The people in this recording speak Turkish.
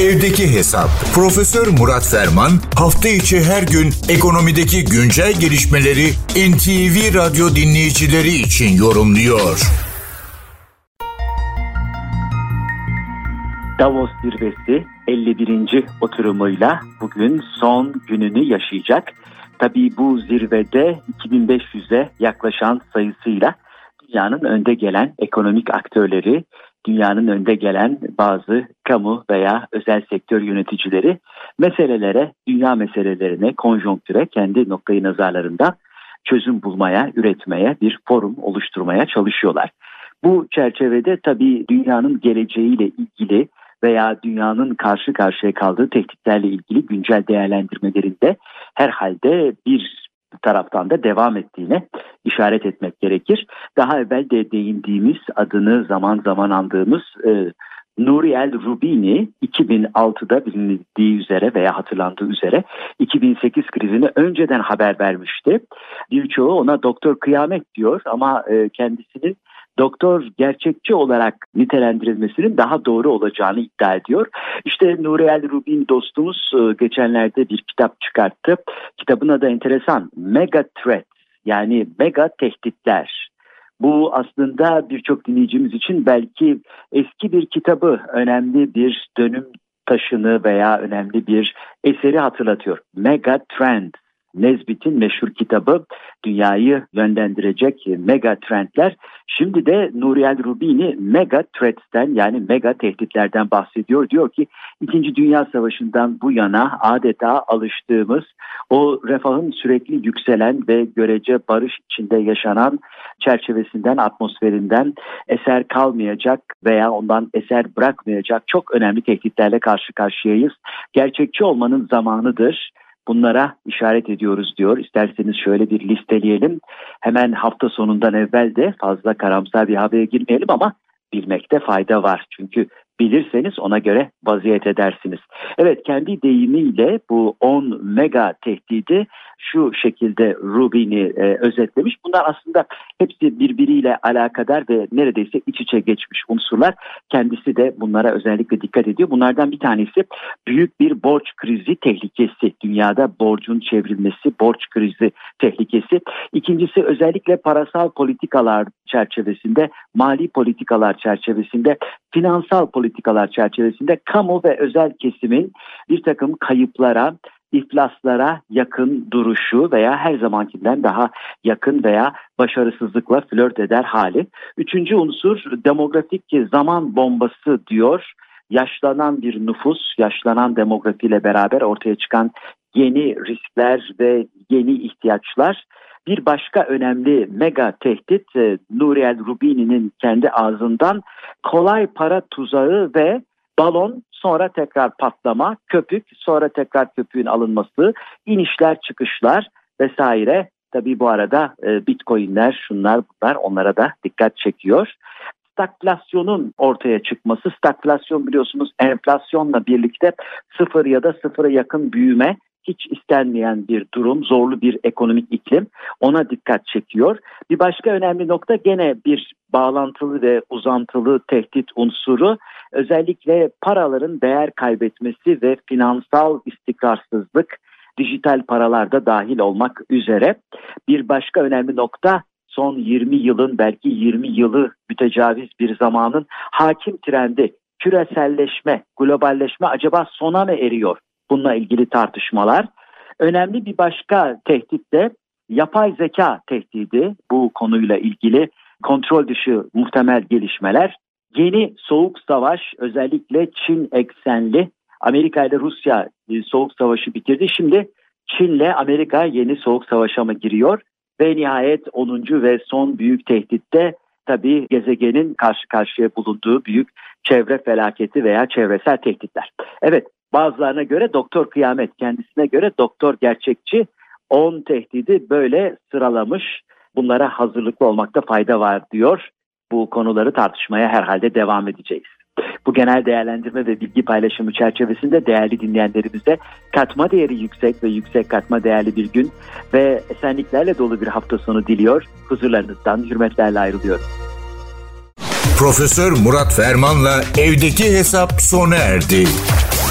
Evdeki Hesap. Profesör Murat Ferman hafta içi her gün ekonomideki güncel gelişmeleri NTV Radyo dinleyicileri için yorumluyor. Davos zirvesi 51. oturumuyla bugün son gününü yaşayacak. Tabii bu zirvede 2500'e yaklaşan sayısıyla dünyanın önde gelen ekonomik aktörleri, dünyanın önde gelen bazı kamu veya özel sektör yöneticileri meselelere, dünya meselelerine, konjonktüre kendi noktayı nazarlarında çözüm bulmaya, üretmeye, bir forum oluşturmaya çalışıyorlar. Bu çerçevede tabii dünyanın geleceğiyle ilgili veya dünyanın karşı karşıya kaldığı tehditlerle ilgili güncel değerlendirmelerinde herhalde bir taraftan da devam ettiğine işaret etmek gerekir. Daha evvel de değindiğimiz adını zaman zaman andığımız e, Nuriel Rubini 2006'da bilindiği üzere veya hatırlandığı üzere 2008 krizini önceden haber vermişti. Birçoğu ona doktor kıyamet diyor ama e, kendisinin doktor gerçekçi olarak nitelendirilmesinin daha doğru olacağını iddia ediyor. İşte Nuriel Rubin dostumuz e, geçenlerde bir kitap çıkarttı. Kitabın adı enteresan. Mega Threat yani mega tehditler. Bu aslında birçok dinleyicimiz için belki eski bir kitabı, önemli bir dönüm taşını veya önemli bir eseri hatırlatıyor. Mega Trend Nesbitt'in meşhur kitabı dünyayı yönlendirecek mega trendler. Şimdi de Nuriel Rubini mega threats'ten yani mega tehditlerden bahsediyor. Diyor ki 2. Dünya Savaşı'ndan bu yana adeta alıştığımız o refahın sürekli yükselen ve görece barış içinde yaşanan çerçevesinden, atmosferinden eser kalmayacak veya ondan eser bırakmayacak çok önemli tehditlerle karşı karşıyayız. Gerçekçi olmanın zamanıdır bunlara işaret ediyoruz diyor. İsterseniz şöyle bir listeleyelim. Hemen hafta sonundan evvel de fazla karamsar bir habere girmeyelim ama bilmekte fayda var. Çünkü bilirseniz ona göre vaziyet edersiniz. Evet kendi deyimiyle bu 10 mega tehdidi şu şekilde Rubin'i e, özetlemiş. Bunlar aslında hepsi birbiriyle alakadar ve neredeyse iç içe geçmiş unsurlar. Kendisi de bunlara özellikle dikkat ediyor. Bunlardan bir tanesi büyük bir borç krizi tehlikesi. Dünyada borcun çevrilmesi, borç krizi tehlikesi. İkincisi özellikle parasal politikalar çerçevesinde, mali politikalar çerçevesinde, finansal politikalar çerçevesinde kamu ve özel kesimin bir takım kayıplara, iflaslara yakın duruşu veya her zamankinden daha yakın veya başarısızlıkla flört eder hali. Üçüncü unsur demografik zaman bombası diyor. Yaşlanan bir nüfus, yaşlanan demografiyle beraber ortaya çıkan yeni riskler ve yeni ihtiyaçlar. Bir başka önemli mega tehdit e, Nuriel Rubini'nin kendi ağzından kolay para tuzağı ve balon sonra tekrar patlama, köpük sonra tekrar köpüğün alınması, inişler çıkışlar vesaire. Tabi bu arada e, bitcoinler şunlar bunlar onlara da dikkat çekiyor. Stagflasyonun ortaya çıkması, stagflasyon biliyorsunuz enflasyonla birlikte sıfır ya da sıfıra yakın büyüme hiç istenmeyen bir durum, zorlu bir ekonomik iklim ona dikkat çekiyor. Bir başka önemli nokta gene bir bağlantılı ve uzantılı tehdit unsuru özellikle paraların değer kaybetmesi ve finansal istikrarsızlık dijital paralarda dahil olmak üzere bir başka önemli nokta son 20 yılın belki 20 yılı mütecaviz bir zamanın hakim trendi küreselleşme, globalleşme acaba sona mı eriyor? Bununla ilgili tartışmalar. Önemli bir başka tehdit de yapay zeka tehdidi bu konuyla ilgili kontrol dışı muhtemel gelişmeler. Yeni soğuk savaş özellikle Çin eksenli Amerika ile Rusya e, soğuk savaşı bitirdi. Şimdi Çin ile Amerika yeni soğuk savaşa mı giriyor? Ve nihayet 10. ve son büyük tehditte tabii gezegenin karşı karşıya bulunduğu büyük çevre felaketi veya çevresel tehditler. Evet bazılarına göre doktor kıyamet kendisine göre doktor gerçekçi 10 tehdidi böyle sıralamış bunlara hazırlıklı olmakta fayda var diyor. Bu konuları tartışmaya herhalde devam edeceğiz. Bu genel değerlendirme ve bilgi paylaşımı çerçevesinde değerli dinleyenlerimize katma değeri yüksek ve yüksek katma değerli bir gün ve esenliklerle dolu bir hafta sonu diliyor. Huzurlarınızdan hürmetlerle ayrılıyorum. Profesör Murat Ferman'la evdeki hesap sona erdi.